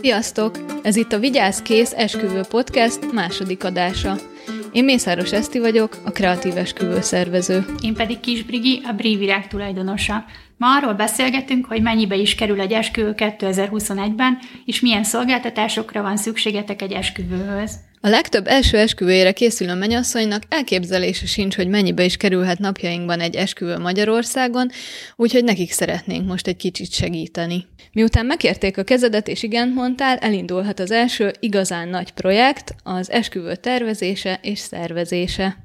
Sziasztok! Ez itt a Vigyázz Kész Esküvő Podcast második adása. Én Mészáros Eszti vagyok, a kreatív esküvő szervező. Én pedig Kis a Brívirág tulajdonosa. Ma arról beszélgetünk, hogy mennyibe is kerül egy esküvő 2021-ben, és milyen szolgáltatásokra van szükségetek egy esküvőhöz. A legtöbb első esküvőjére készülő mennyasszonynak elképzelése sincs, hogy mennyibe is kerülhet napjainkban egy esküvő Magyarországon, úgyhogy nekik szeretnénk most egy kicsit segíteni. Miután megkérték a kezedet és igent mondtál, elindulhat az első igazán nagy projekt, az esküvő tervezése és szervezése.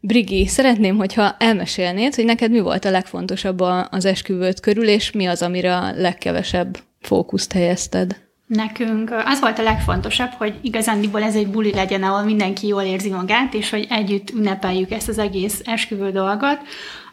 Brigi, szeretném, hogyha elmesélnéd, hogy neked mi volt a legfontosabb az esküvőt körül, és mi az, amire a legkevesebb fókuszt helyezted? Nekünk az volt a legfontosabb, hogy igazándiból ez egy buli legyen, ahol mindenki jól érzi magát, és hogy együtt ünnepeljük ezt az egész esküvő dolgot,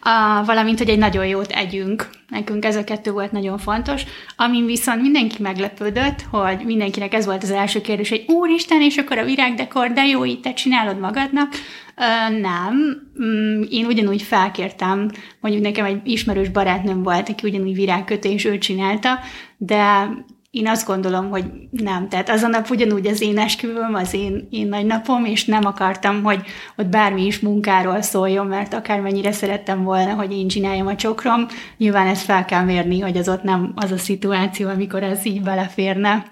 a, valamint, hogy egy nagyon jót együnk. Nekünk ez a kettő volt nagyon fontos. Amin viszont mindenki meglepődött, hogy mindenkinek ez volt az első kérdés, hogy úristen, és akkor a virágdekor, de jó, így te csinálod magadnak. Uh, nem. Mm, én ugyanúgy felkértem, mondjuk nekem egy ismerős barátnőm volt, aki ugyanúgy virágkötés, ő csinálta, de én azt gondolom, hogy nem. Tehát az a nap ugyanúgy az én esküvőm, az én, én nagy napom, és nem akartam, hogy ott bármi is munkáról szóljon, mert akármennyire szerettem volna, hogy én csináljam a csokrom, nyilván ezt fel kell mérni, hogy az ott nem az a szituáció, amikor ez így beleférne.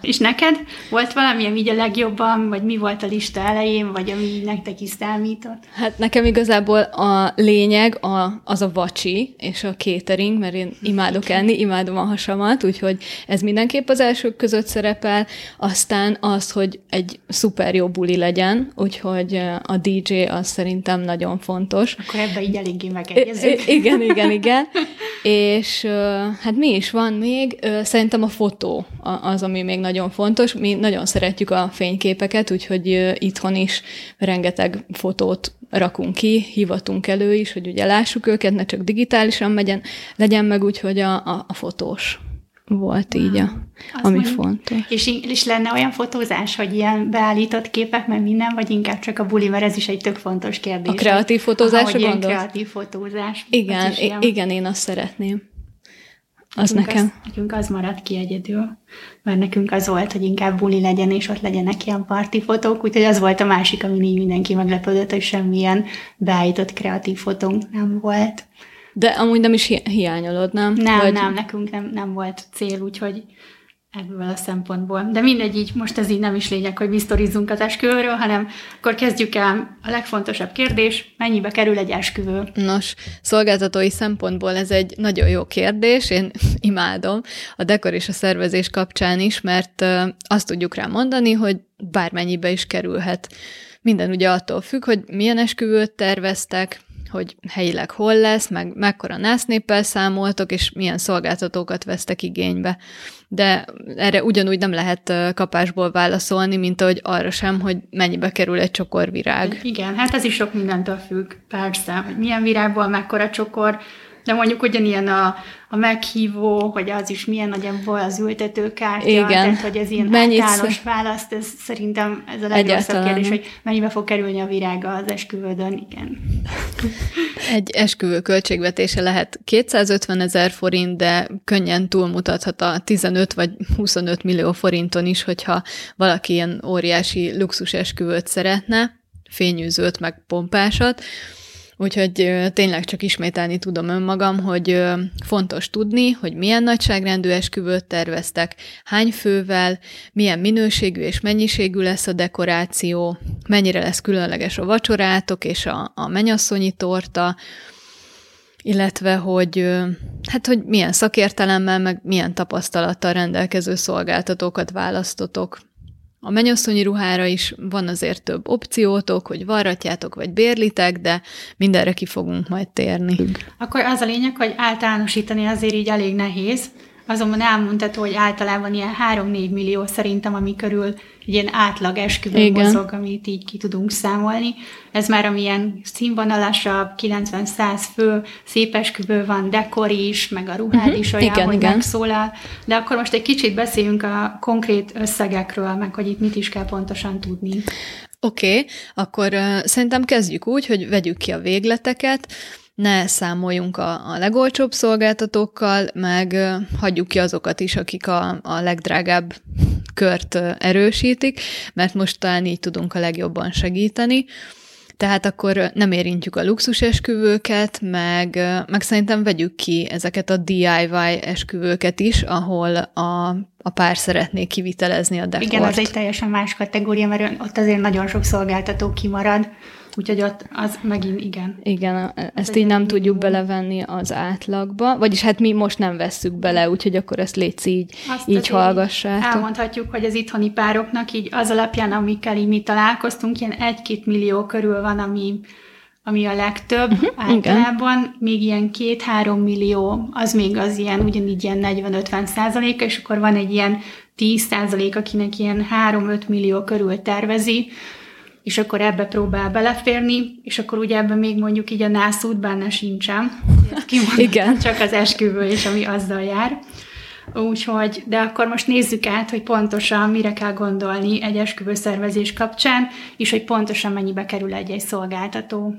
És neked volt valami, ami így a legjobban, vagy mi volt a lista elején, vagy ami nektek is számított? Hát nekem igazából a lényeg a, az a vacsi és a catering, mert én imádok enni, imádom a hasamat, úgyhogy ez minden mindenképp az elsők között szerepel, aztán az, hogy egy szuper jó buli legyen, úgyhogy a DJ az szerintem nagyon fontos. Akkor ebbe így eléggé megegyezünk. Igen, igen, igen. És hát mi is van még? Szerintem a fotó az, ami még nagyon fontos. Mi nagyon szeretjük a fényképeket, úgyhogy itthon is rengeteg fotót rakunk ki, hivatunk elő is, hogy ugye lássuk őket, ne csak digitálisan megyen, legyen meg úgyhogy a, a, a fotós volt így, a, ami mondjuk, fontos. És, és lenne olyan fotózás, hogy ilyen beállított képek, mert minden, vagy inkább csak a buli, mert ez is egy tök fontos kérdés. A kreatív fotózás, hogy kreatív fotózás. Igen, igen, én azt szeretném. Az nekünk nekem. Az, nekünk az maradt ki egyedül, mert nekünk az volt, hogy inkább buli legyen, és ott legyenek ilyen parti fotók, úgyhogy az volt a másik, ami így mindenki meglepődött, hogy semmilyen beállított kreatív fotónk nem volt. De amúgy nem is hi- hiányolod, nem? Nem, Vagy... nem, nekünk nem, nem volt cél, úgyhogy ebből a szempontból. De mindegy, így most ez így nem is lényeg, hogy biztorizzunk az esküvőről, hanem akkor kezdjük el a legfontosabb kérdés, mennyibe kerül egy esküvő? Nos, szolgáltatói szempontból ez egy nagyon jó kérdés, én imádom a dekor és a szervezés kapcsán is, mert azt tudjuk rá mondani, hogy bármennyibe is kerülhet. Minden ugye attól függ, hogy milyen esküvőt terveztek, hogy helyileg hol lesz, meg mekkora násznéppel számoltok, és milyen szolgáltatókat vesztek igénybe. De erre ugyanúgy nem lehet kapásból válaszolni, mint ahogy arra sem, hogy mennyibe kerül egy csokor virág. Igen, hát ez is sok mindentől függ, persze, hogy milyen virágból mekkora csokor, de mondjuk ugyanilyen a, a meghívó, hogy az is milyen nagyobb az ültetőkártya, Igen. tehát hogy ez ilyen Mennyit általános választ, ez szerintem ez a legrosszabb kérdés, hogy mennyibe fog kerülni a virága az esküvődön, igen. Egy esküvő költségvetése lehet 250 ezer forint, de könnyen túlmutathat a 15 vagy 25 millió forinton is, hogyha valaki ilyen óriási luxus esküvőt szeretne, fényűzőt, meg pompásat, Úgyhogy tényleg csak ismételni tudom önmagam, hogy fontos tudni, hogy milyen nagyságrendű esküvőt terveztek, hány fővel, milyen minőségű és mennyiségű lesz a dekoráció, mennyire lesz különleges a vacsorátok és a, a menyasszonyi torta, illetve hogy, hát, hogy milyen szakértelemmel, meg milyen tapasztalattal rendelkező szolgáltatókat választotok. A mennyasszonyi ruhára is van azért több opciótok, hogy varratjátok vagy bérlitek, de mindenre ki fogunk majd térni. Akkor az a lényeg, hogy általánosítani azért így elég nehéz, azonban elmondható, hogy általában ilyen 3-4 millió szerintem, ami körül egy ilyen átlag esküvő mozog, amit így ki tudunk számolni. Ez már amilyen színvonalasabb, 90-100 fő, szép esküvő van, dekor is, meg a ruhád uh-huh. is olyan, igen, hogy igen. megszólal. De akkor most egy kicsit beszéljünk a konkrét összegekről, meg hogy itt mit is kell pontosan tudni. Oké, okay, akkor uh, szerintem kezdjük úgy, hogy vegyük ki a végleteket. Ne számoljunk a, a legolcsóbb szolgáltatókkal, meg hagyjuk ki azokat is, akik a, a legdrágább kört erősítik, mert most talán így tudunk a legjobban segíteni. Tehát akkor nem érintjük a luxus esküvőket, meg, meg szerintem vegyük ki ezeket a DIY esküvőket is, ahol a, a pár szeretné kivitelezni a dekort. Igen, az egy teljesen más kategória, mert ott azért nagyon sok szolgáltató kimarad. Úgyhogy ott az megint igen. Igen, ezt így nem tudjuk belevenni az átlagba, vagyis hát mi most nem vesszük bele, úgyhogy akkor ezt légy így, Azt így hallgassátok. Elmondhatjuk, hogy az itthoni pároknak így az alapján, amikkel így mi találkoztunk, ilyen egy-két millió körül van, ami ami a legtöbb uh-huh, általában, igen. még ilyen két-három millió, az még az ilyen, ugyanígy ilyen 40-50 százaléka, és akkor van egy ilyen 10 százalék, akinek ilyen 3-5 millió körül tervezi, és akkor ebbe próbál beleférni, és akkor ugye ebben még mondjuk így a nászút benne sincsen. Igen. Csak az esküvő és ami azzal jár. Úgyhogy, de akkor most nézzük át, hogy pontosan mire kell gondolni egy esküvő szervezés kapcsán, és hogy pontosan mennyibe kerül egy-egy szolgáltató.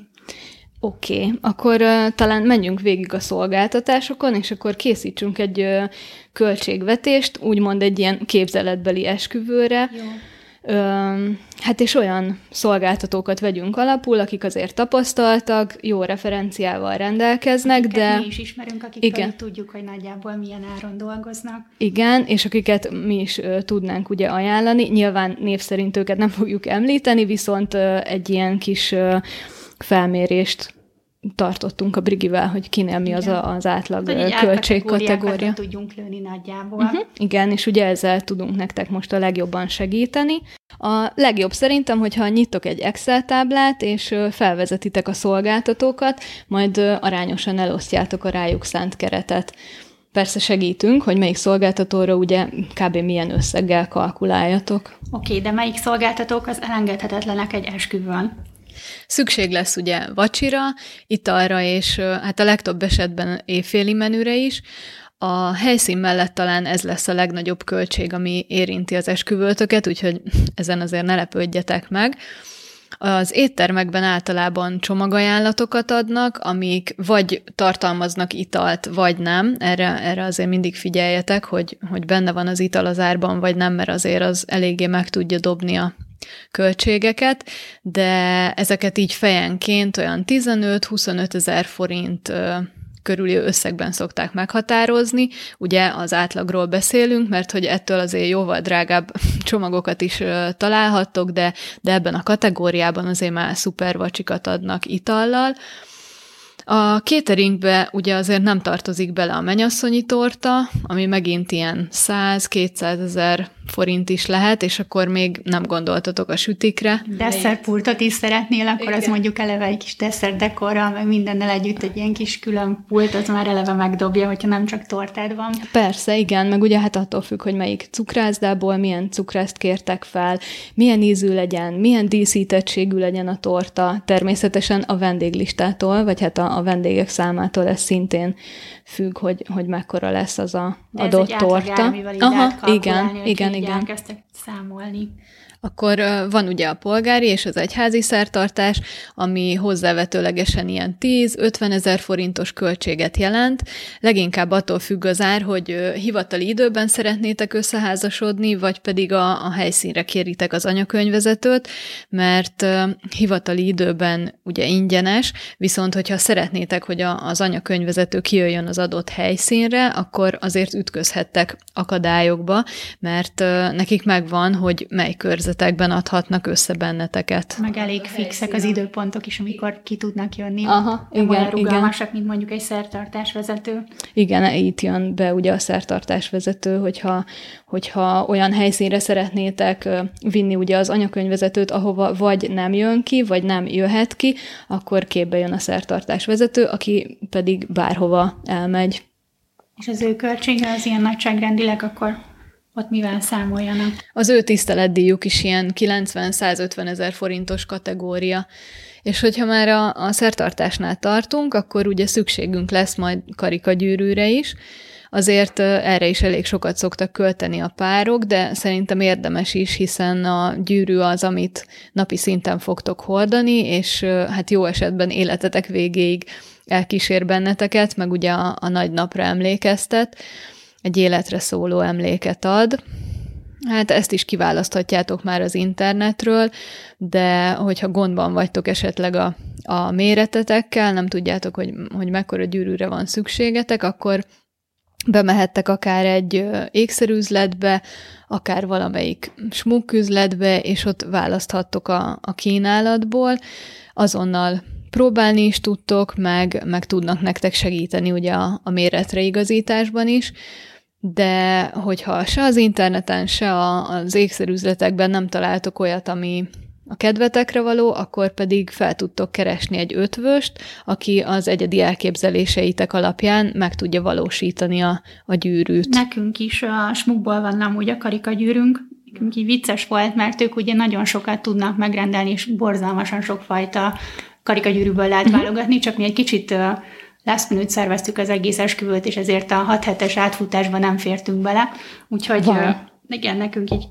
Oké, okay, akkor uh, talán menjünk végig a szolgáltatásokon, és akkor készítsünk egy uh, költségvetést, úgymond egy ilyen képzeletbeli esküvőre. Jó Hát és olyan szolgáltatókat vegyünk alapul, akik azért tapasztaltak, jó referenciával rendelkeznek, akiket de... mi is ismerünk, akik igen. tudjuk, hogy nagyjából milyen áron dolgoznak. Igen, és akiket mi is tudnánk ugye ajánlani. Nyilván név szerint őket nem fogjuk említeni, viszont egy ilyen kis felmérést tartottunk a Brigivel, hogy kinél mi az a, az átlag költségkategória. tudjunk lőni nagyjából. Uh-huh. Igen, és ugye ezzel tudunk nektek most a legjobban segíteni. A legjobb szerintem, hogyha nyitok egy Excel táblát, és felvezetitek a szolgáltatókat, majd arányosan elosztjátok a rájuk szánt keretet. Persze segítünk, hogy melyik szolgáltatóra ugye kb. milyen összeggel kalkuláljatok. Oké, okay, de melyik szolgáltatók az elengedhetetlenek egy esküvőn? Szükség lesz ugye vacsira, italra, és hát a legtöbb esetben éjféli menüre is. A helyszín mellett talán ez lesz a legnagyobb költség, ami érinti az esküvőtöket, úgyhogy ezen azért ne lepődjetek meg. Az éttermekben általában csomagajánlatokat adnak, amik vagy tartalmaznak italt, vagy nem. Erre, erre azért mindig figyeljetek, hogy, hogy benne van az ital az árban, vagy nem, mert azért az eléggé meg tudja dobni a költségeket, de ezeket így fejenként olyan 15-25 ezer forint körüli összegben szokták meghatározni. Ugye az átlagról beszélünk, mert hogy ettől azért jóval drágább csomagokat is találhattok, de, de ebben a kategóriában azért már szuper vacsikat adnak itallal. A cateringbe ugye azért nem tartozik bele a menyasszonyi torta, ami megint ilyen 100-200 ezer forint is lehet, és akkor még nem gondoltatok a sütikre. Desszertpultot is szeretnél, akkor Igen. az mondjuk eleve egy kis desszert dekorral, meg mindennel együtt egy ilyen kis külön pult, az már eleve megdobja, hogyha nem csak tortád van. Persze, igen, meg ugye hát attól függ, hogy melyik cukrászdából milyen cukrászt kértek fel, milyen ízű legyen, milyen díszítettségű legyen a torta, természetesen a vendéglistától, vagy hát a, a vendégek számától ez szintén függ, hogy, hogy mekkora lesz az a De adott ez egy torta. Aha, igen, igen, igen. Elkezdtek számolni. Akkor van ugye a polgári és az egyházi szertartás, ami hozzávetőlegesen ilyen 10-50 ezer forintos költséget jelent. Leginkább attól függ az ár, hogy hivatali időben szeretnétek összeházasodni, vagy pedig a, a helyszínre kéritek az anyakönyvezetőt, mert hivatali időben ugye ingyenes, viszont hogyha szeretnétek, hogy a, az anyakönyvezető kijöjjön az adott helyszínre, akkor azért ütközhettek akadályokba, mert nekik megvan, hogy mely körzet körzetekben adhatnak össze benneteket. Meg elég fixek az időpontok is, amikor ki tudnak jönni. Aha, Nem igen, olyan rugalmasak, igen. mint mondjuk egy szertartásvezető. Igen, itt jön be ugye a szertartásvezető, hogyha, hogyha olyan helyszínre szeretnétek vinni ugye az anyakönyvvezetőt, ahova vagy nem jön ki, vagy nem jöhet ki, akkor képbe jön a szertartásvezető, aki pedig bárhova elmegy. És az ő költsége az ilyen nagyságrendileg akkor ott mivel számoljanak? Az ő tiszteletdíjuk is ilyen 90-150 ezer forintos kategória. És hogyha már a, a szertartásnál tartunk, akkor ugye szükségünk lesz majd karikagyűrűre is, azért erre is elég sokat szoktak költeni a párok, de szerintem érdemes is, hiszen a gyűrű az, amit napi szinten fogtok hordani, és hát jó esetben életetek végéig elkísér benneteket, meg ugye a, a nagy napra emlékeztet, egy életre szóló emléket ad. Hát ezt is kiválaszthatjátok már az internetről, de hogyha gondban vagytok esetleg a, a méretetekkel, nem tudjátok, hogy, hogy mekkora gyűrűre van szükségetek, akkor bemehettek akár egy ékszerüzletbe, akár valamelyik smukküzletbe, és ott választhattok a, a kínálatból. Azonnal próbálni is tudtok, meg, meg tudnak nektek segíteni ugye a, a méretre igazításban is, de hogyha se az interneten, se a, az ékszerüzletekben nem találtok olyat, ami, a kedvetekre való, akkor pedig fel tudtok keresni egy ötvöst, aki az egyedi elképzeléseitek alapján meg tudja valósítani a, a gyűrűt. Nekünk is a smukból van amúgy a karikagyűrünk, nekünk így vicces volt, mert ők ugye nagyon sokat tudnak megrendelni, és borzalmasan sokfajta karikagyűrűből lehet uh-huh. válogatni, csak mi egy kicsit last minute szerveztük az egész esküvőt, és ezért a 6 hetes átfutásban nem fértünk bele, úgyhogy Van. igen, nekünk így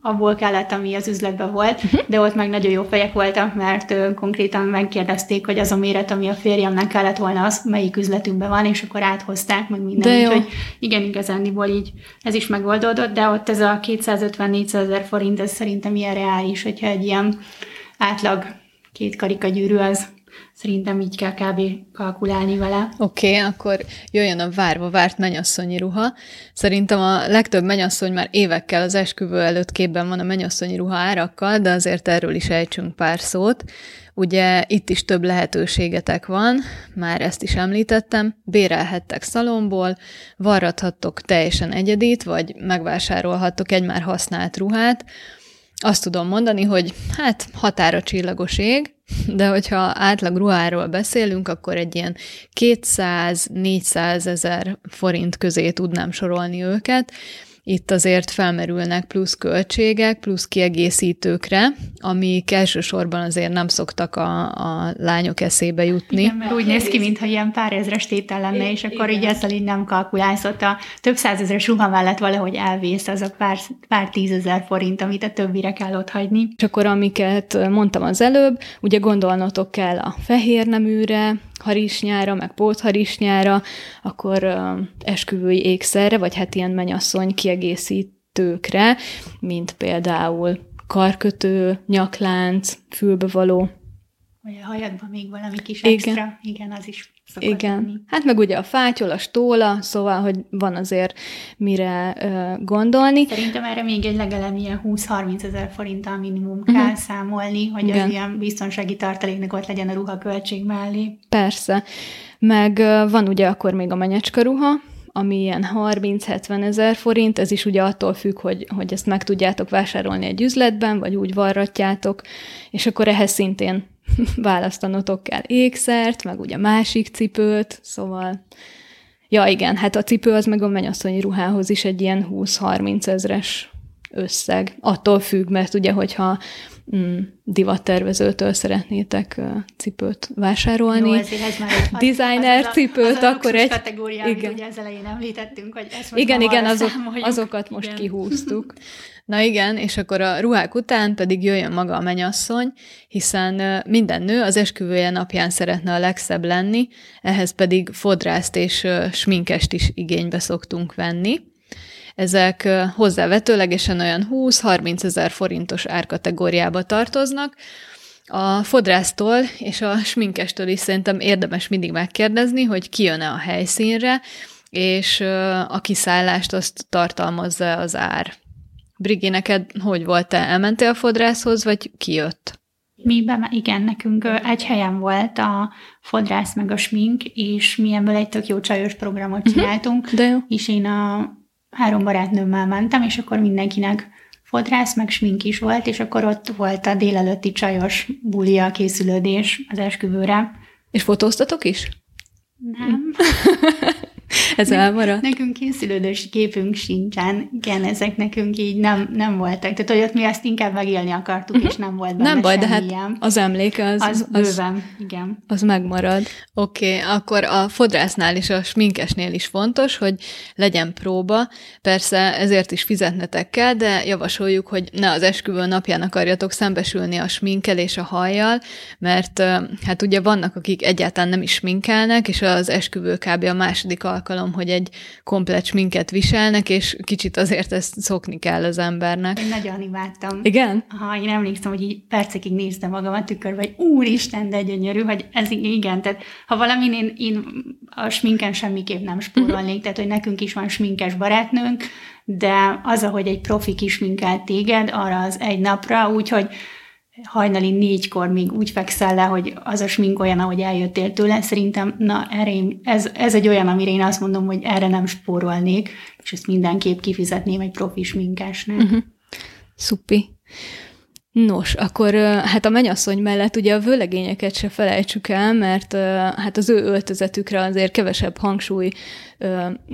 abból kellett, ami az üzletben volt, uh-huh. de ott meg nagyon jó fejek voltak, mert ö, konkrétan megkérdezték, hogy az a méret, ami a férjemnek kellett volna, az melyik üzletünkben van, és akkor áthozták, meg minden. Úgyhogy igen, igazániból így ez is megoldódott, de ott ez a 250-400 ezer forint, ez szerintem ilyen reális, hogyha egy ilyen átlag két karikagyűrű az Szerintem így kell kb. kalkulálni vele. Oké, okay, akkor jöjjön a várva várt menyasszonyi ruha. Szerintem a legtöbb menyasszony már évekkel az esküvő előtt képben van a menyasszonyi ruha árakkal, de azért erről is ejtsünk pár szót. Ugye itt is több lehetőségetek van, már ezt is említettem, bérelhettek szalomból, varrathattok teljesen egyedit, vagy megvásárolhattok egy már használt ruhát, azt tudom mondani, hogy hát határa csillagos ég, de hogyha átlag ruháról beszélünk, akkor egy ilyen 200-400 ezer forint közé tudnám sorolni őket, itt azért felmerülnek plusz költségek, plusz kiegészítőkre, amik elsősorban azért nem szoktak a, a lányok eszébe jutni. Igen, mert úgy néz ki, mintha ilyen pár ezres tétel lenne, és akkor igen. így ezzel így nem kalkulálsz, ott a több százezres ruha mellett valahogy elvész az a pár, pár tízezer forint, amit a többire kell ott hagyni. És akkor amiket mondtam az előbb, ugye gondolnotok kell a fehér neműre, harisnyára, meg pótharisnyára, akkor uh, esküvői ékszerre, vagy hát ilyen mennyasszony kiegészítőkre, mint például karkötő, nyaklánc, fülbevaló. Vagy a hajadban még valami kis Igen. extra. Igen, az is igen. Lenni. Hát meg ugye a fátyol, a stóla, szóval, hogy van azért mire uh, gondolni. Szerintem erre még egy legalább ilyen 20-30 ezer forinttal minimum uh-huh. kell számolni, hogy Igen. az ilyen biztonsági tartaléknak ott legyen a ruhaköltség mellé. Persze. Meg uh, van ugye akkor még a menyecska ruha, ami ilyen 30-70 ezer forint, ez is ugye attól függ, hogy, hogy ezt meg tudjátok vásárolni egy üzletben, vagy úgy varratjátok, és akkor ehhez szintén választanotok kell ékszert, meg ugye másik cipőt, szóval... Ja, igen, hát a cipő az meg a mennyasszonyi ruhához is egy ilyen 20-30 ezres összeg. Attól függ, mert ugye, hogyha divattervezőtől szeretnétek cipőt vásárolni, Jó, ez már egy, designer az, cipőt, az akkor egy... kategórián, igen. ugye az elején említettünk, hogy ezt most Igen, igen, azok, azokat most igen. kihúztuk. Na igen, és akkor a ruhák után pedig jöjjön maga a menyasszony, hiszen minden nő az esküvője napján szeretne a legszebb lenni, ehhez pedig fodrászt és sminkest is igénybe szoktunk venni. Ezek hozzávetőlegesen olyan 20-30 ezer forintos árkategóriába tartoznak, a fodrásztól és a sminkestől is szerintem érdemes mindig megkérdezni, hogy ki jön-e a helyszínre, és a kiszállást azt tartalmazza az ár. Brigi, neked hogy volt? Te elmentél a fodrászhoz, vagy ki jött? Mi be, igen, nekünk egy helyen volt a fodrász meg a smink, és mi ebből egy tök jó csajos programot mhm. csináltunk, De jó. és én a három barátnőmmel mentem, és akkor mindenkinek fodrász meg smink is volt, és akkor ott volt a délelőtti csajos bulia készülődés az esküvőre. És fotóztatok is? Nem. Ez elmaradt? Nekünk készülődős képünk sincsen, igen, ezek nekünk így nem, nem voltak. Tehát, hogy ott mi azt inkább megélni akartuk, uh-huh. és nem volt benne Nem baj, de hát ilyen. az emléke az... Az, az bőven, igen. Az megmarad. Oké, okay, akkor a fodrásznál és a sminkesnél is fontos, hogy legyen próba. Persze ezért is fizetnetek kell, de javasoljuk, hogy ne az esküvő napján akarjatok szembesülni a sminkel és a hajjal, mert hát ugye vannak, akik egyáltalán nem is sminkelnek, és az esküvő kb. a második alkalom, hogy egy komplet sminket viselnek, és kicsit azért ezt szokni kell az embernek. Én nagyon imádtam. Igen? Ha én emlékszem, hogy így percekig néztem magam a tükörbe, hogy úristen, de gyönyörű, hogy ez igen, tehát ha valamin én, én a sminken semmiképp nem spórolnék, uh-huh. tehát hogy nekünk is van sminkes barátnőnk, de az, ahogy egy profi kisminkelt téged arra az egy napra, úgyhogy hajnali négykor még úgy fekszel le, hogy az a smink olyan, ahogy eljöttél tőle, szerintem, na erre én, ez, ez egy olyan, amire én azt mondom, hogy erre nem spórolnék, és ezt mindenképp kifizetném egy profi sminkesnek. Uh-huh. Szupi. Nos, akkor hát a menyasszony mellett ugye a vőlegényeket se felejtsük el, mert hát az ő öltözetükre azért kevesebb hangsúly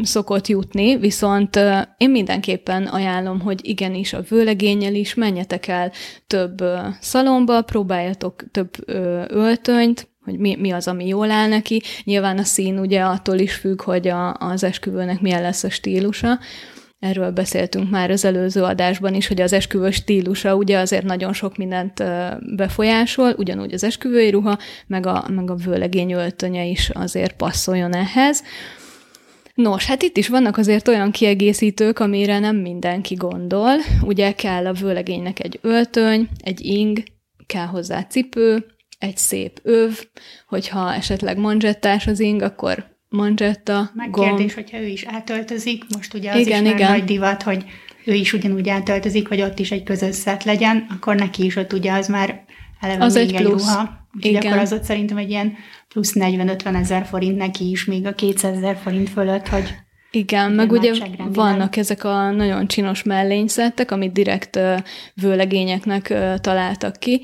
szokott jutni, viszont én mindenképpen ajánlom, hogy igenis a vőlegényel is menjetek el több szalomba, próbáljatok több öltönyt, hogy mi, mi az, ami jól áll neki. Nyilván a szín ugye attól is függ, hogy a, az esküvőnek milyen lesz a stílusa, Erről beszéltünk már az előző adásban is, hogy az esküvő stílusa ugye azért nagyon sok mindent befolyásol, ugyanúgy az esküvői ruha, meg a, meg a vőlegény öltönye is azért passzoljon ehhez. Nos, hát itt is vannak azért olyan kiegészítők, amire nem mindenki gondol. Ugye kell a vőlegénynek egy öltöny, egy ing, kell hozzá cipő, egy szép öv, hogyha esetleg manzsettás az ing, akkor manzsetta, Meg gomb. kérdés, hogyha ő is átöltözik, most ugye az igen, is igen. nagy divat, hogy ő is ugyanúgy átöltözik, hogy ott is egy közös szett legyen, akkor neki is ott ugye az már eleve az még egy, plusz. ruha. Úgyhogy igen. akkor az ott szerintem egy ilyen plusz 40-50 ezer forint neki is, még a 200 ezer forint fölött, hogy igen, meg ugye vannak ezek a nagyon csinos mellényszettek, amit direkt vőlegényeknek találtak ki,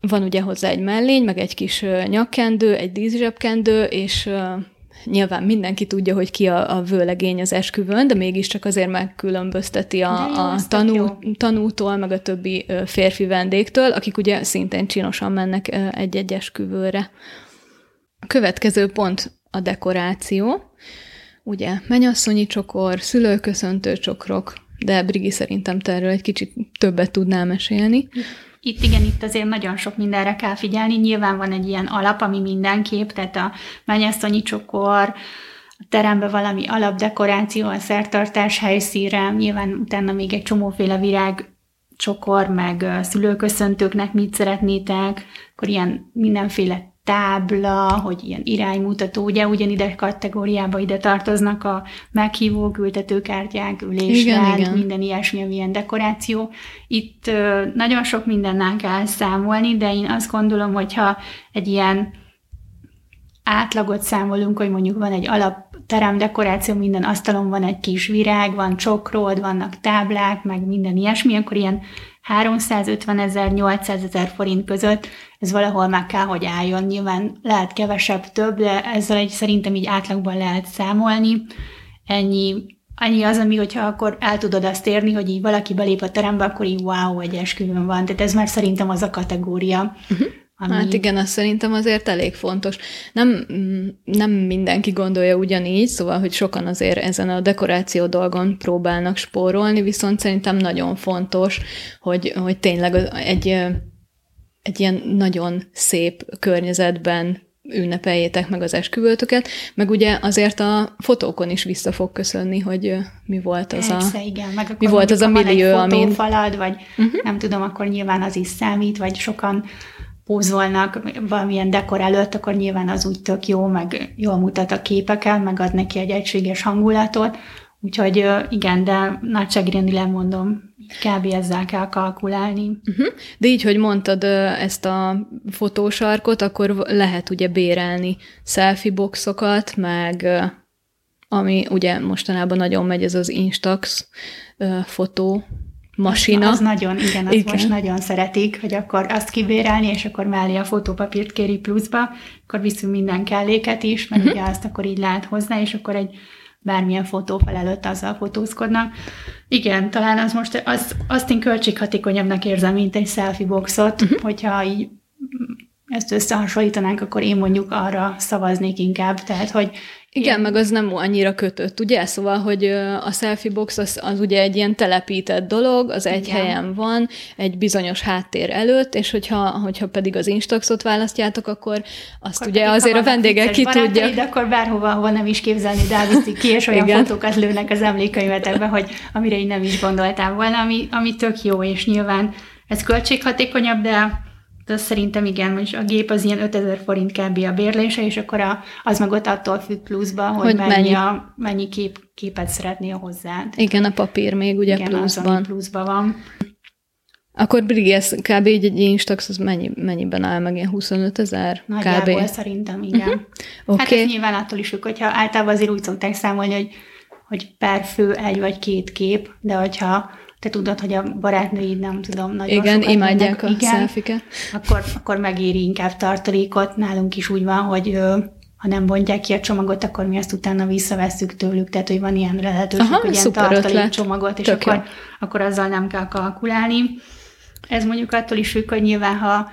van ugye hozzá egy mellény, meg egy kis nyakkendő, egy díszsebkendő, és nyilván mindenki tudja, hogy ki a, a vőlegény az esküvőn, de mégiscsak azért megkülönbözteti a, jó, a tanú, tanútól, meg a többi férfi vendégtől, akik ugye szintén csinosan mennek egy-egy esküvőre. A következő pont a dekoráció. Ugye menyasszonyi csokor, szülőköszöntő csokrok, de Brigi szerintem te erről egy kicsit többet tudnál mesélni. Itt igen, itt azért nagyon sok mindenre kell figyelni. Nyilván van egy ilyen alap, ami mindenképp, tehát a mennyasszonyi csokor, a teremben valami alapdekoráció, a szertartás helyszíre, nyilván utána még egy csomóféle virág csokor, meg szülőköszöntőknek mit szeretnétek, akkor ilyen mindenféle tábla, hogy ilyen iránymutató, ugye ugyanide kategóriába ide tartoznak a meghívó ültetőkártyák, ülésrend, minden ilyesmi, ilyen dekoráció. Itt ö, nagyon sok mindennel kell számolni, de én azt gondolom, hogyha egy ilyen átlagot számolunk, hogy mondjuk van egy alap teremdekoráció, minden asztalon van egy kis virág, van csokród, vannak táblák, meg minden ilyesmi, akkor ilyen 350 ezer, 800 ezer forint között ez valahol meg kell, hogy álljon. Nyilván lehet kevesebb, több, de ezzel egy szerintem így átlagban lehet számolni. Ennyi, ennyi az, ami, hogyha akkor el tudod azt érni, hogy így valaki belép a terembe, akkor így wow, egy esküvőn van. Tehát ez már szerintem az a kategória. Uh-huh. Ami... Hát igen, az szerintem azért elég fontos. Nem, nem mindenki gondolja ugyanígy, szóval, hogy sokan azért ezen a dekoráció dolgon próbálnak spórolni, viszont szerintem nagyon fontos, hogy, hogy tényleg egy, egy ilyen nagyon szép környezetben ünnepeljétek meg az esküvőtöket, meg ugye azért a fotókon is vissza fog köszönni, hogy mi volt az Persze, a igen. Meg mi volt az a millió, ami... falad, vagy uh-huh. nem tudom, akkor nyilván az is számít, vagy sokan pózolnak valamilyen dekor előtt, akkor nyilván az úgy tök jó, meg jól mutat a képeken, meg ad neki egy egységes hangulatot. Úgyhogy igen, de nagyságrendileg mondom, kb. ezzel kell kalkulálni. Uh-huh. De így, hogy mondtad ezt a fotósarkot, akkor lehet ugye bérelni selfie boxokat, meg ami ugye mostanában nagyon megy, ez az Instax fotó masina. Az nagyon, igen, az igen. most nagyon szeretik, hogy akkor azt kibérelni, és akkor mellé a fotópapírt kéri pluszba, akkor viszünk minden kelléket is, mert uh-huh. ugye azt akkor így lát hozzá, és akkor egy bármilyen fotófal előtt azzal fotózkodnak. Igen, talán az most, az, azt én költséghatékonyabbnak érzem, mint egy selfie boxot, uh-huh. hogyha így ezt összehasonlítanánk, akkor én mondjuk arra szavaznék inkább, tehát hogy igen, ilyen... meg az nem annyira kötött, ugye? Szóval, hogy a selfie box az, az ugye egy ilyen telepített dolog, az egy Igen. helyen van, egy bizonyos háttér előtt, és hogyha, hogyha pedig az Instaxot választjátok, akkor azt akkor ugye azért a vendégek ki tudja. De akkor bárhova, hova nem is képzelni, elviszik ki, és olyan Igen. fotókat lőnek az emlékkönyvetekbe, hogy amire én nem is gondoltál volna, ami, ami tök jó, és nyilván ez költséghatékonyabb, de de szerintem igen, most a gép az ilyen 5000 forint kb. a bérlése, és akkor a, az meg ott attól függ pluszba, hogy, hogy mennyi, mennyi, a, mennyi kép, képet szeretné hozzá. Igen, a papír még ugye igen, pluszban. Az, pluszban van. Akkor Briges kb. egy, egy Instax, az mennyi, mennyiben áll meg, ilyen 25 ezer? Nagyjából kb. szerintem, igen. Uh-huh. Okay. Hát ez nyilván attól is függ, hogyha általában azért úgy szokták számolni, hogy, hogy per fő egy vagy két kép, de hogyha te tudod, hogy a barátnőid nem tudom, nagyon Igen, imádják mennek, a igen, szelfiket. Akkor, akkor megéri inkább tartalékot. Nálunk is úgy van, hogy ha nem bontják ki a csomagot, akkor mi azt utána visszavesszük tőlük, tehát hogy van ilyen lehetőség, Aha, hogy ilyen tartalék csomagot, és akkor, akkor azzal nem kell kalkulálni. Ez mondjuk attól is függ, hogy nyilván ha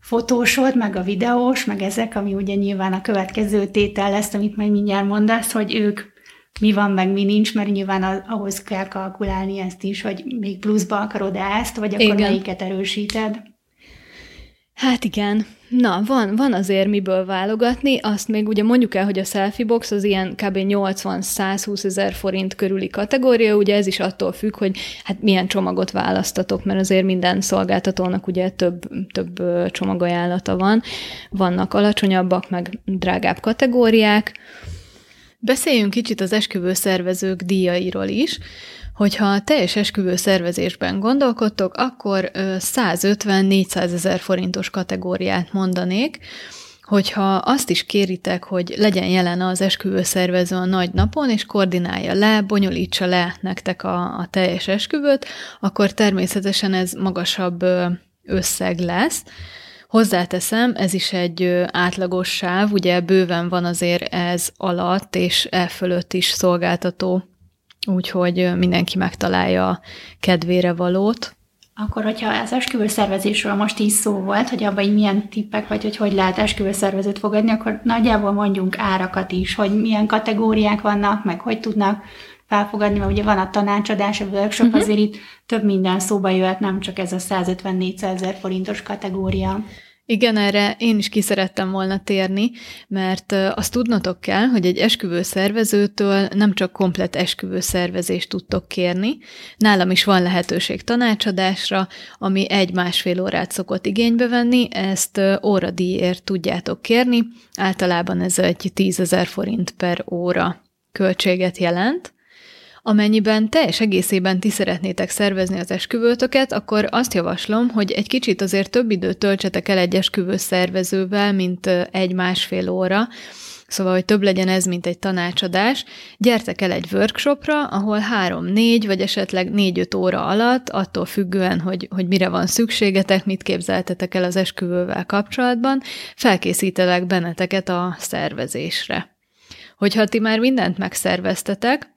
fotósod, meg a videós, meg ezek, ami ugye nyilván a következő tétel lesz, amit majd mindjárt mondasz, hogy ők mi van, meg mi nincs, mert nyilván ahhoz kell kalkulálni ezt is, hogy még pluszba akarod ezt, vagy akkor igen. melyiket erősíted. Hát igen. Na, van, van azért miből válogatni, azt még ugye mondjuk el, hogy a selfie box az ilyen kb. 80-120 ezer forint körüli kategória, ugye ez is attól függ, hogy hát milyen csomagot választatok, mert azért minden szolgáltatónak ugye több, több csomagajánlata van. Vannak alacsonyabbak, meg drágább kategóriák. Beszéljünk kicsit az esküvő szervezők díjairól is. Hogyha teljes esküvő szervezésben gondolkodtok, akkor 150-400 ezer forintos kategóriát mondanék, hogyha azt is kéritek, hogy legyen jelen az esküvő szervező a nagy napon, és koordinálja le, bonyolítsa le nektek a, a teljes esküvőt, akkor természetesen ez magasabb összeg lesz. Hozzáteszem, ez is egy átlagos sáv, ugye bőven van azért ez alatt és e fölött is szolgáltató, úgyhogy mindenki megtalálja a kedvére valót. Akkor, hogyha az esküvő szervezésről most is szó volt, hogy abban milyen tippek, vagy hogy hogy lehet esküvő szervezőt fogadni, akkor nagyjából mondjunk árakat is, hogy milyen kategóriák vannak, meg hogy tudnak felfogadni, mert ugye van a tanácsadás, a workshop, uh-huh. azért itt több minden szóba jöhet, nem csak ez a 154 ezer forintos kategória. Igen, erre én is ki szerettem volna térni, mert azt tudnotok kell, hogy egy esküvő szervezőtől nem csak komplet esküvő szervezést tudtok kérni, nálam is van lehetőség tanácsadásra, ami egy-másfél órát szokott igénybe venni, ezt óradíjért tudjátok kérni, általában ez egy 10 ezer forint per óra költséget jelent, Amennyiben teljes egészében ti szeretnétek szervezni az esküvőtöket, akkor azt javaslom, hogy egy kicsit azért több időt töltsetek el egy esküvő szervezővel, mint egy-másfél óra, Szóval, hogy több legyen ez, mint egy tanácsadás, gyertek el egy workshopra, ahol három-négy, vagy esetleg négy-öt óra alatt, attól függően, hogy, hogy mire van szükségetek, mit képzeltetek el az esküvővel kapcsolatban, felkészítelek benneteket a szervezésre. Hogyha ti már mindent megszerveztetek,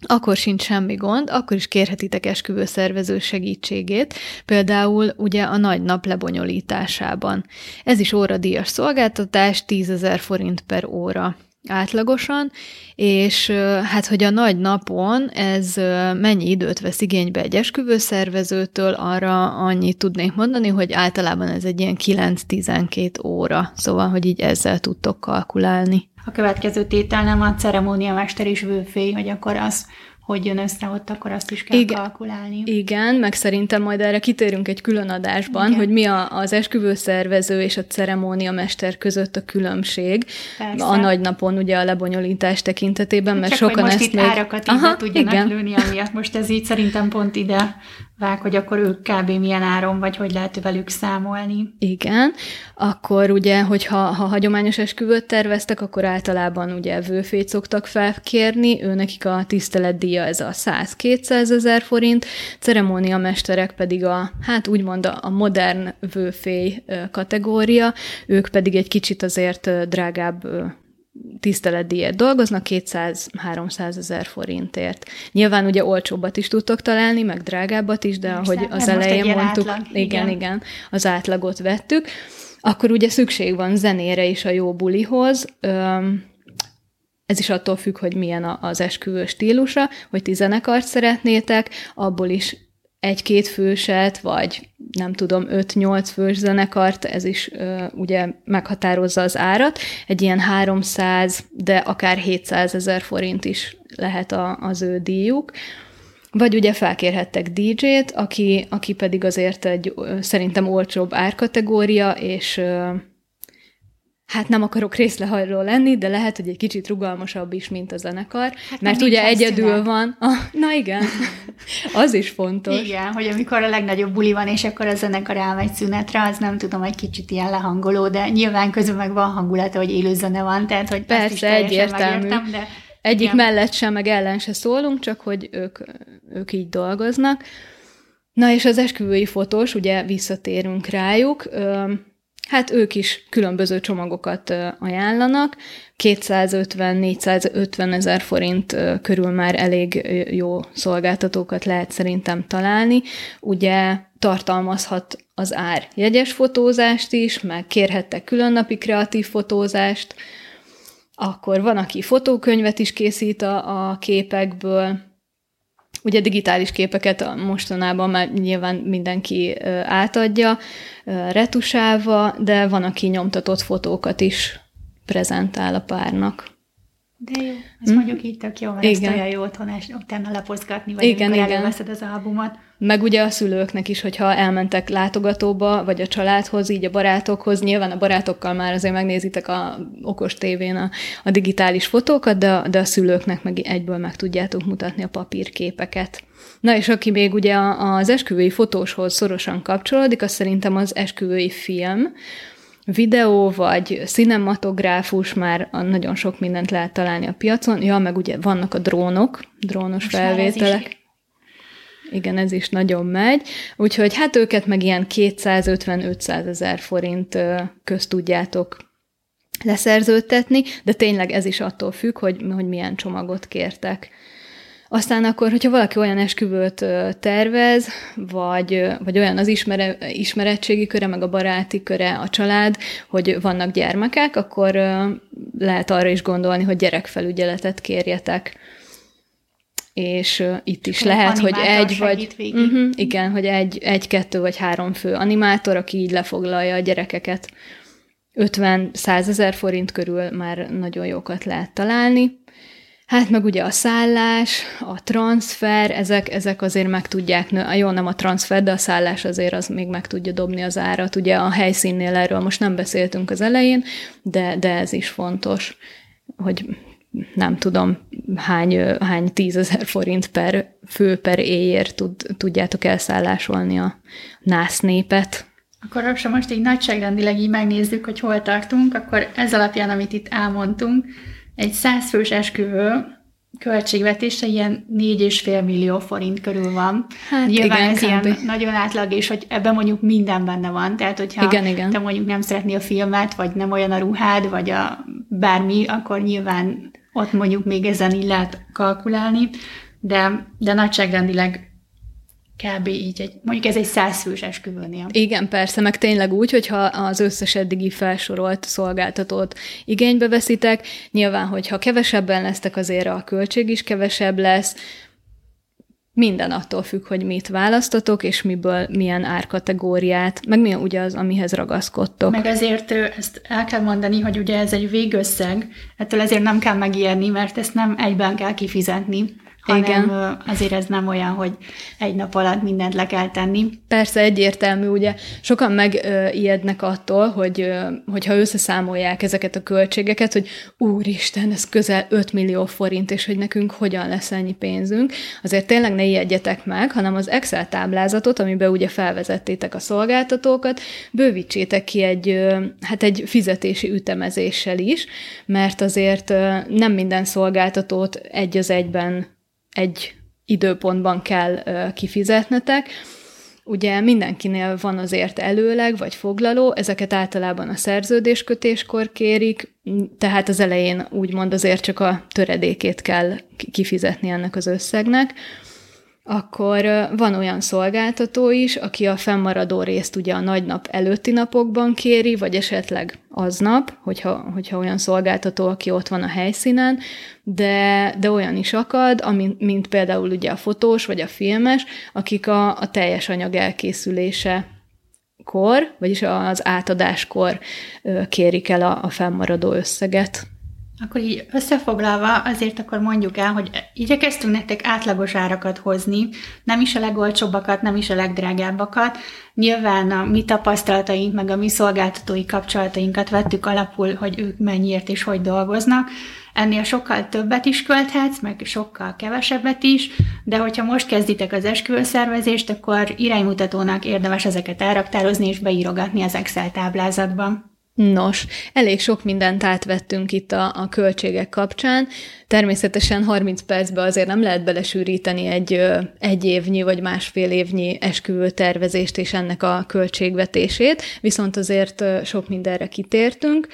akkor sincs semmi gond, akkor is kérhetitek esküvőszervező segítségét, például ugye a nagy nap lebonyolításában. Ez is óradíjas szolgáltatás, 10 ezer forint per óra átlagosan, és hát, hogy a nagy napon ez mennyi időt vesz igénybe egy esküvőszervezőtől, arra annyit tudnék mondani, hogy általában ez egy ilyen 9-12 óra, szóval, hogy így ezzel tudtok kalkulálni a következő tétel nem a ceremóniamester és vőfély, hogy akkor az hogy jön össze ott, akkor azt is kell igen, kalkulálni. Igen, meg szerintem majd erre kitérünk egy külön adásban, igen. hogy mi a, az esküvőszervező és a ceremóniamester között a különbség. Persze. A nagy napon ugye a lebonyolítás tekintetében, mert Csak sokan most ezt itt még... árakat Aha, tudjanak igen. lőni, amiatt most ez így szerintem pont ide vág, hogy akkor ők kb. milyen áron, vagy hogy lehet velük számolni. Igen, akkor ugye, hogyha ha hagyományos esküvőt terveztek, akkor általában ugye vőfét szoktak felkérni, ő nekik a tiszteletdíja ez a 100-200 ezer forint, ceremóniamesterek pedig a, hát úgymond a modern vőfély kategória, ők pedig egy kicsit azért drágább tiszteletdíjat dolgoznak 200-300 ezer forintért. Nyilván ugye olcsóbbat is tudtok találni, meg drágábbat is, de ahogy az elején mondtuk, átlag, igen, igen, igen, az átlagot vettük, akkor ugye szükség van zenére is a jó bulihoz, ez is attól függ, hogy milyen az esküvő stílusa, hogy ti zenekart szeretnétek, abból is egy-két főset, vagy nem tudom, 5-8 fős zenekart, ez is uh, ugye meghatározza az árat. Egy ilyen 300, de akár 700 ezer forint is lehet a, az ő díjuk. Vagy ugye felkérhettek DJ-t, aki, aki pedig azért egy szerintem olcsóbb árkategória, és uh, hát nem akarok részlehajló lenni, de lehet, hogy egy kicsit rugalmasabb is, mint a zenekar, hát mert ugye egyedül szünet. van. Ah, na igen, az is fontos. Igen, hogy amikor a legnagyobb buli van, és akkor a zenekar elmegy szünetre, az nem tudom, egy kicsit ilyen lehangoló, de nyilván közben meg van hangulata, hogy élő zene van, tehát hogy Persze, egyértelmű. Megértem, de Egyik igen. mellett sem, meg ellen se szólunk, csak hogy ők, ők így dolgoznak. Na és az esküvői fotós, ugye visszatérünk rájuk, Hát ők is különböző csomagokat ajánlanak. 250-450 ezer forint körül már elég jó szolgáltatókat lehet szerintem találni. Ugye tartalmazhat az ár jegyes fotózást is, meg kérhettek különnapi kreatív fotózást, akkor van, aki fotókönyvet is készít a, a képekből, Ugye digitális képeket mostanában már nyilván mindenki átadja retusálva, de van, aki nyomtatott fotókat is prezentál a párnak. De jó, ez hm? mondjuk így tök jó, mert igen. ezt olyan jó otthon és utána lapozgatni, vagy igen, amikor igen. előveszed az albumot. Meg ugye a szülőknek is, hogyha elmentek látogatóba, vagy a családhoz, így a barátokhoz, nyilván a barátokkal már azért megnézitek a okos tévén a, a digitális fotókat, de, de a szülőknek meg egyből meg tudjátok mutatni a papírképeket. Na és aki még ugye az esküvői fotóshoz szorosan kapcsolódik, az szerintem az esküvői film, videó vagy cinematográfus, már nagyon sok mindent lehet találni a piacon. Ja, meg ugye vannak a drónok, drónos Most felvételek. Igen, ez is nagyon megy. Úgyhogy hát őket meg ilyen 250-500 ezer forint közt tudjátok leszerződtetni, de tényleg ez is attól függ, hogy, hogy milyen csomagot kértek. Aztán akkor, hogyha valaki olyan esküvőt tervez, vagy, vagy olyan az ismere, ismeretségi köre, meg a baráti köre, a család, hogy vannak gyermekek, akkor lehet arra is gondolni, hogy gyerekfelügyeletet kérjetek. És itt is lehet, hogy egy vagy... Uh-huh, igen, hogy egy, egy, kettő vagy három fő animátor, aki így lefoglalja a gyerekeket. 50-100 ezer forint körül már nagyon jókat lehet találni. Hát meg ugye a szállás, a transfer, ezek, ezek azért meg tudják, jó, nem a transfer, de a szállás azért az még meg tudja dobni az árat. Ugye a helyszínnél erről most nem beszéltünk az elején, de, de ez is fontos, hogy nem tudom, hány, hány tízezer forint per fő per éjért tud, tudjátok elszállásolni a nász népet. Akkor ha most így nagyságrendileg így megnézzük, hogy hol tartunk, akkor ez alapján, amit itt elmondtunk, egy százfős esküvő költségvetése ilyen négy és fél millió forint körül van. Hát Nyilván igen, ez kb. ilyen nagyon átlag, és hogy ebben mondjuk minden benne van. Tehát, hogyha igen, igen. te mondjuk nem szeretné a filmet, vagy nem olyan a ruhád, vagy a bármi, akkor nyilván ott mondjuk még ezen így lehet kalkulálni, de, de nagyságrendileg kb. így, egy, mondjuk ez egy százfős esküvőnél. Igen, persze, meg tényleg úgy, hogyha az összes eddigi felsorolt szolgáltatót igénybe veszitek, nyilván, hogyha kevesebben lesztek, azért a költség is kevesebb lesz, minden attól függ, hogy mit választotok, és miből milyen árkategóriát, meg mi ugye az, amihez ragaszkodtok. Meg azért ezt el kell mondani, hogy ugye ez egy végösszeg, ettől ezért nem kell megijedni, mert ezt nem egyben kell kifizetni, hanem Igen. azért ez nem olyan, hogy egy nap alatt mindent le kell tenni. Persze egyértelmű, ugye sokan megijednek attól, hogy hogyha összeszámolják ezeket a költségeket, hogy úristen, ez közel 5 millió forint, és hogy nekünk hogyan lesz ennyi pénzünk. Azért tényleg ne ijedjetek meg, hanem az Excel táblázatot, amiben ugye felvezettétek a szolgáltatókat, bővítsétek ki egy, hát egy fizetési ütemezéssel is, mert azért nem minden szolgáltatót egy az egyben egy időpontban kell kifizetnetek. Ugye mindenkinél van azért előleg vagy foglaló, ezeket általában a szerződéskötéskor kérik, tehát az elején úgymond azért csak a töredékét kell kifizetni ennek az összegnek akkor van olyan szolgáltató is, aki a fennmaradó részt ugye a nagy nap előtti napokban kéri, vagy esetleg aznap, hogyha, hogyha olyan szolgáltató, aki ott van a helyszínen, de, de olyan is akad, ami, mint például ugye a fotós vagy a filmes, akik a, a teljes anyag elkészülése kor, vagyis az átadáskor kérik el a, a fennmaradó összeget. Akkor így összefoglalva, azért akkor mondjuk el, hogy igyekeztünk nektek átlagos árakat hozni, nem is a legolcsóbbakat, nem is a legdrágábbakat. Nyilván a mi tapasztalataink, meg a mi szolgáltatói kapcsolatainkat vettük alapul, hogy ők mennyiért és hogy dolgoznak. Ennél sokkal többet is költhetsz, meg sokkal kevesebbet is, de hogyha most kezditek az esküvőszervezést, akkor iránymutatónak érdemes ezeket elraktározni és beírogatni az Excel táblázatban. Nos, elég sok mindent átvettünk itt a, a költségek kapcsán. Természetesen 30 percbe azért nem lehet belesűríteni egy egy évnyi vagy másfél évnyi esküvő tervezést és ennek a költségvetését, viszont azért sok mindenre kitértünk.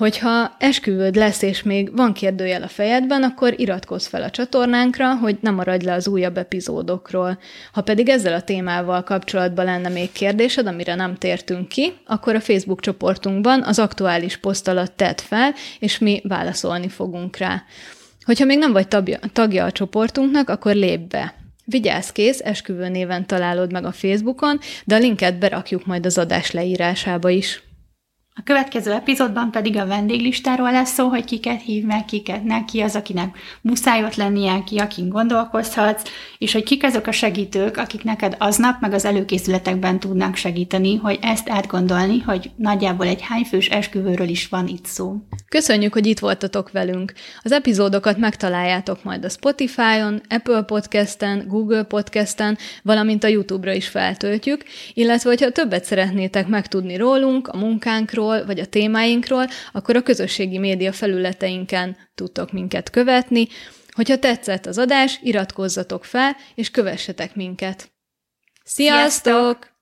Hogyha esküvőd lesz, és még van kérdőjel a fejedben, akkor iratkozz fel a csatornánkra, hogy ne maradj le az újabb epizódokról. Ha pedig ezzel a témával kapcsolatban lenne még kérdésed, amire nem tértünk ki, akkor a Facebook csoportunkban az aktuális poszt alatt tedd fel, és mi válaszolni fogunk rá. Hogyha még nem vagy tagja, tagja a csoportunknak, akkor lépj be. Vigyázz kész, esküvő néven találod meg a Facebookon, de a linket berakjuk majd az adás leírásába is. A következő epizódban pedig a vendéglistáról lesz szó, hogy kiket hív meg, kiket ne, ki az, akinek muszáj ott lennie, ki, akin gondolkozhatsz, és hogy kik azok a segítők, akik neked aznap, meg az előkészületekben tudnak segíteni, hogy ezt átgondolni, hogy nagyjából egy hányfős esküvőről is van itt szó. Köszönjük, hogy itt voltatok velünk. Az epizódokat megtaláljátok majd a Spotify-on, Apple Podcast-en, Google Podcast-en, valamint a YouTube-ra is feltöltjük, illetve hogyha többet szeretnétek megtudni rólunk, a munkánkról, témánkról, vagy a témáinkról, akkor a közösségi média felületeinken tudtok minket követni. Hogyha tetszett az adás, iratkozzatok fel, és kövessetek minket. Sziasztok! Sziasztok!